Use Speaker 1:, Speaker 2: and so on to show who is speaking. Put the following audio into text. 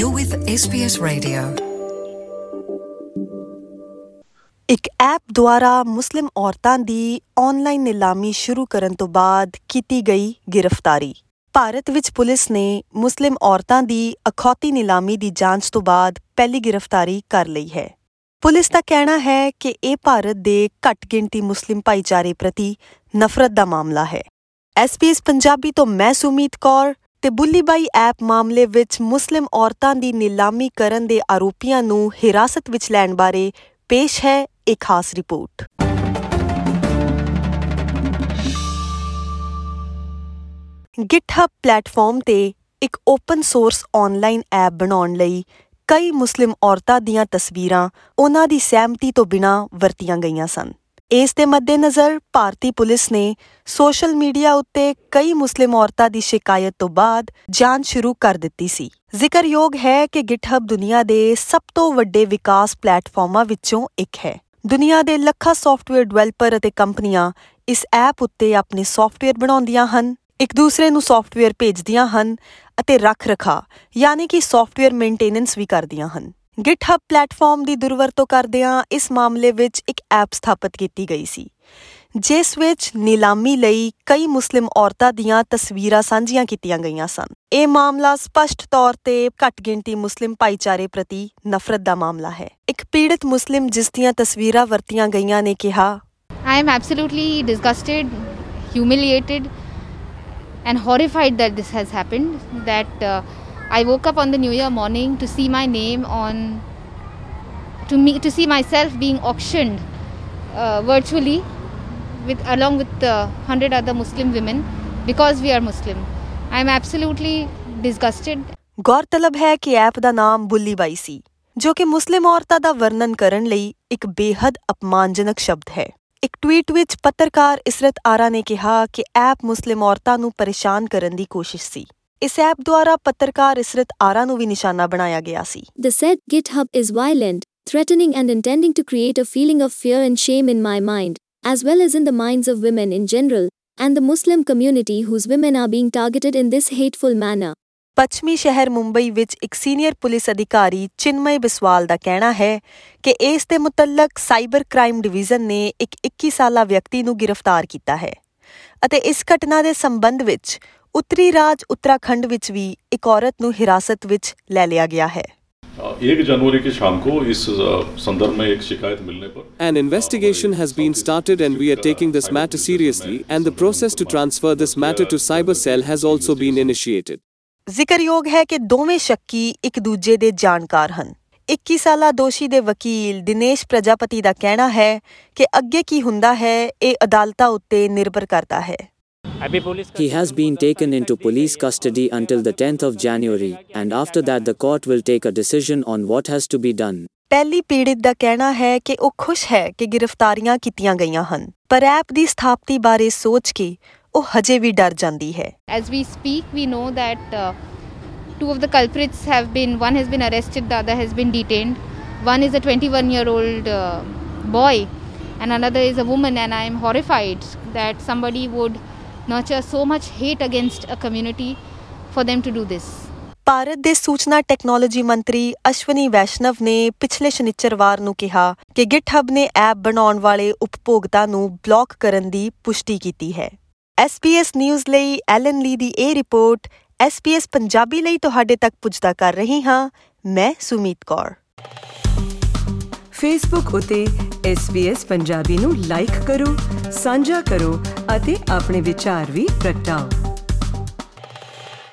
Speaker 1: You're with SBS Radio.
Speaker 2: ਇੱਕ app ਦੁਆਰਾ ਮੁਸਲਿਮ ਔਰਤਾਂ ਦੀ ਆਨਲਾਈਨ ਨਿਲਾਮੀ ਸ਼ੁਰੂ ਕਰਨ ਤੋਂ ਬਾਅਦ ਕੀਤੀ ਗਈ ਗ੍ਰਿਫਤਾਰੀ। ਭਾਰਤ ਵਿੱਚ ਪੁਲਿਸ ਨੇ ਮੁਸਲਿਮ ਔਰਤਾਂ ਦੀ ਅਖੌਤੀ ਨਿਲਾਮੀ ਦੀ ਜਾਂਚ ਤੋਂ ਬਾਅਦ ਪਹਿਲੀ ਗ੍ਰਿਫਤਾਰੀ ਕਰ ਲਈ ਹੈ। ਪੁਲਿਸ ਦਾ ਕਹਿਣਾ ਹੈ ਕਿ ਇਹ ਭਾਰਤ ਦੇ ਘੱਟ ਗਿਣਤੀ ਮੁਸਲਿਮ ਭਾਈਚਾਰੇ ਪ੍ਰਤੀ ਨਫ਼ਰਤ ਦਾ ਮਾਮਲਾ ਹੈ। ਐਸਪੀਐਸ ਪੰਜਾਬੀ ਤੋਂ ਮੈਂ ਸੁਮੀਤ ਕੌਰ ਤੇ ਬੁੱਲੀਬਾਈ ਐਪ ਮਾਮਲੇ ਵਿੱਚ ਮੁਸਲਿਮ ਔਰਤਾਂ ਦੀ ਨਿਲਾਮੀ ਕਰਨ ਦੇ ਆਰੋਪੀਆਂ ਨੂੰ ਹਿਰਾਸਤ ਵਿੱਚ ਲੈਣ ਬਾਰੇ ਪੇਸ਼ ਹੈ ਇੱਕ ਖਾਸ ਰਿਪੋਰਟ। GitHub ਪਲੇਟਫਾਰਮ ਤੇ ਇੱਕ ਓਪਨ ਸੋਰਸ ਆਨਲਾਈਨ ਐਪ ਬਣਾਉਣ ਲਈ ਕਈ ਮੁਸਲਿਮ ਔਰਤਾਂ ਦੀਆਂ ਤਸਵੀਰਾਂ ਉਹਨਾਂ ਦੀ ਸਹਿਮਤੀ ਤੋਂ ਬਿਨਾਂ ਵਰਤੀਆਂ ਗਈਆਂ ਸਨ। ਇਸ ਦੇ ਮੱਦੇਨਜ਼ਰ ਭਾਰਤੀ ਪੁਲਿਸ ਨੇ ਸੋਸ਼ਲ ਮੀਡੀਆ ਉੱਤੇ ਕਈ ਮੁਸਲਿਮ ਔਰਤਾਂ ਦੀ ਸ਼ਿਕਾਇਤ ਤੋਂ ਬਾਅਦ ਜਾਂਚ ਸ਼ੁਰੂ ਕਰ ਦਿੱਤੀ ਸੀ। ਜ਼ਿਕਰਯੋਗ ਹੈ ਕਿ GitHub ਦੁਨੀਆ ਦੇ ਸਭ ਤੋਂ ਵੱਡੇ ਵਿਕਾਸ ਪਲੇਟਫਾਰਮਾਂ ਵਿੱਚੋਂ ਇੱਕ ਹੈ। ਦੁਨੀਆ ਦੇ ਲੱਖਾਂ ਸੌਫਟਵੇਅਰ ਡਿਵੈਲਪਰ ਅਤੇ ਕੰਪਨੀਆਂ ਇਸ ਐਪ ਉੱਤੇ ਆਪਣੇ ਸੌਫਟਵੇਅਰ ਬਣਾਉਂਦੀਆਂ ਹਨ, ਇੱਕ ਦੂਸਰੇ ਨੂੰ ਸੌਫਟਵੇਅਰ ਭੇਜਦੀਆਂ ਹਨ ਅਤੇ ਰੱਖ ਰਖਾ, ਯਾਨੀ ਕਿ ਸੌਫਟਵੇਅਰ ਮੇਨਟੇਨੈਂਸ ਵੀ ਕਰਦੀਆਂ ਹਨ। GitHub ਪਲੇਟਫਾਰਮ ਦੀ ਦੁਰਵਰਤੋਂ ਕਰਦਿਆਂ ਇਸ ਮਾਮਲੇ ਵਿੱਚ ਇੱਕ ਐਪ ਸਥਾਪਿਤ ਕੀਤੀ ਗਈ ਸੀ ਜਿਸ ਵਿੱਚ ਨਿਲਾਮੀ ਲਈ ਕਈ ਮੁਸਲਿਮ ਔਰਤਾਂ ਦੀਆਂ ਤਸਵੀਰਾਂ ਸਾਂਝੀਆਂ ਕੀਤੀਆਂ ਗਈਆਂ ਸਨ ਇਹ ਮਾਮਲਾ ਸਪਸ਼ਟ ਤੌਰ ਤੇ ਘੱਟ ਗਿਣਤੀ ਮੁਸਲਿਮ ਭਾਈਚਾਰੇ ਪ੍ਰਤੀ ਨਫ਼ਰਤ ਦਾ ਮਾਮਲਾ ਹੈ ਇੱਕ ਪੀੜਤ ਮੁਸਲਿਮ ਜਿਸ ਦੀਆਂ ਤਸਵੀਰਾਂ ਵਰਤੀਆਂ ਗਈਆਂ ਨੇ ਕਿਹਾ
Speaker 3: I am absolutely disgusted, humiliated, and horrified that this has happened. That uh, I woke up on the New Year morning to see my name on, to me to see myself being auctioned uh, virtually, with along with uh, hundred other Muslim women, because we are Muslim. I am absolutely disgusted.
Speaker 2: ਗੌਰਤਲਬ ਹੈ ਕਿ app ਦਾ ਨਾਮ ਬੁੱਲੀ ਬਾਈ ਸੀ ਜੋ ਕਿ ਮੁਸਲਿਮ ਔਰਤਾਂ ਦਾ ਵਰਣਨ ਕਰਨ ਲਈ ਇੱਕ ਬੇਹੱਦ ਅਪਮਾਨਜਨਕ ਸ਼ਬਦ ਹੈ ਇੱਕ ਟਵੀਟ ਵਿੱਚ ਪੱਤਰਕਾਰ ਇਸਰਤ ਆਰਾ ਨੇ ਕਿਹਾ ਕਿ ਐਪ ਮੁਸਲਿਮ ਔਰਤਾਂ ਨੂੰ ਪਰੇਸ਼ਾਨ ਕਰਨ ਦੀ ਕੋਸ਼ਿਸ਼ ਸੀ ਇਸ ਐਪ ਦੁਆਰਾ ਪੱਤਰਕਾਰ ਇਸਰਤ ਆਰਾ ਨੂੰ ਵੀ ਨਿਸ਼ਾਨਾ ਬਣਾਇਆ ਗਿਆ ਸੀ
Speaker 4: The said GitHub is violent, threatening, and intending to create a feeling of fear and shame in my mind, as well as in the minds of women in general, and the Muslim community whose women are being targeted in this hateful manner.
Speaker 2: ਪੱਛਮੀ ਸ਼ਹਿਰ ਮੁੰਬਈ ਵਿੱਚ ਇੱਕ senior police ਅਧਿਕਾਰੀ ਚਿਨਮਯ ਬਿਸਵਾਲ ਦਾ ਕਹਿਣਾ ਹੈ ਕਿ ਇਸ ਦੇ ਮੁਤਲਕ ਸਾਈਬਰ ਕ੍ਰਾਈਮ ਡਿਵੀਜ਼ਨ ਨੇ ਇੱਕ 21 ਸਾਲਾ ਵਿਅਕਤੀ ਨੂੰ ਗ੍ਰਿਫਤਾਰ ਕੀਤਾ ਹੈ ਅਤੇ ਇਸ ਘਟਨਾ ਦੇ ਸੰਬੰਧ ਵਿੱਚ ਉੱਤਰੀ ਰਾਜ ਉੱਤਰਾਖੰਡ ਵਿੱਚ ਵੀ ਇੱਕ ਔਰਤ ਨੂੰ ਹਿਰਾਸਤ ਵਿੱਚ ਲੈ ਲਿਆ ਗਿਆ ਹੈ
Speaker 5: एक जनवरी की शाम को इस अ, संदर्भ में एक शिकायत मिलने पर
Speaker 6: An investigation has been started and we are taking this matter seriously and the process to transfer this matter to Cyber Cell has also been initiated.
Speaker 2: ਜ਼ਿਕਰਯੋਗ ਹੈ ਕਿ ਦੋਵੇਂ ਸ਼ੱਕੀ ਇੱਕ ਦੂਜੇ ਦੇ ਜਾਣਕਾਰ ਹਨ 21 ਸਾਲਾ ਦੋਸ਼ੀ ਦੇ ਵਕੀਲ ਦਿਨੇਸ਼ ਪ੍ਰਜਾਪਤੀ ਦਾ ਕਹਿਣਾ ਹੈ ਕਿ ਅੱਗੇ ਕੀ ਹੁੰਦਾ ਹੈ ਇਹ ਅਦਾਲਤਾਂ ਉੱਤੇ ਨਿਰਭਰ ਕਰਦਾ ਹੈ
Speaker 7: He has been taken into police custody until the 10th of January, and after that, the court will take a decision on what has to be done.
Speaker 2: ਪਹਿਲੀ ਪੀੜਿਤ ਦਾ ਕਹਿਣਾ ਹੈ ਕਿ ਉਹ ਖੁਸ਼ ਹੈ ਕਿ ਗ੍ਰਿਫਤਾਰੀਆਂ ਕੀਤੀਆਂ ਗਈਆਂ ਹਨ ਪਰ ਐਪ ਦੀ ਸਥਾਪਤੀ ਬਾਰੇ ਸੋਚ ਕੇ ਉਹ ਹਜੇ ਵੀ ਡਰ ਜਾਂਦੀ ਹੈ
Speaker 3: As we speak, we know that uh, two of the culprits have been one has been arrested, the other has been detained. One is a 21 year old uh, boy, and another is a woman. And I am horrified that somebody would nurture so much hate against a community for them to do this.
Speaker 2: Bharat ਦੇ ਸੂਚਨਾ technology ਮੰਤਰੀ ਅਸ਼ਵਨੀ ਵੈਸ਼ਨਵ ਨੇ ਪਿਛਲੇ ਸ਼ਨੀਚਰਵਾਰ ਨੂੰ ਕਿਹਾ ਕਿ GitHub ਨੇ app ਬਣਾਉਣ ਵਾਲੇ ਉਪਭੋਗਤਾ ਨੂੰ ਬਲੌਕ ਕਰਨ ਦੀ ਪੁਸ਼ਟੀ ਕੀਤੀ ਹੈ SPS ਨਿਊਜ਼ ਲਈ ਐਲਨ ਲੀ ਦੀ ਇਹ ਰਿਪੋਰਟ SPS ਪੰਜਾਬੀ ਲਈ ਤੁਹਾਡੇ ਤੱਕ ਪੁੱਜਦਾ ਕਰ ਰਹੀ ਹਾਂ, ਮੈਂ ਸੁਮੀਤ ਕੌਰ।
Speaker 8: ਫੇਸਬੁੱਕ ਉਤੇ SBS ਪੰਜਾਬੀ ਨੂੰ ਲਾਈਕ ਕਰੋ, ਸਾਂਝਾ ਕਰੋ ਅਤੇ ਆਪਣੇ ਵਿਚਾਰ ਵੀ ਪ੍ਰਗਟਾਓ।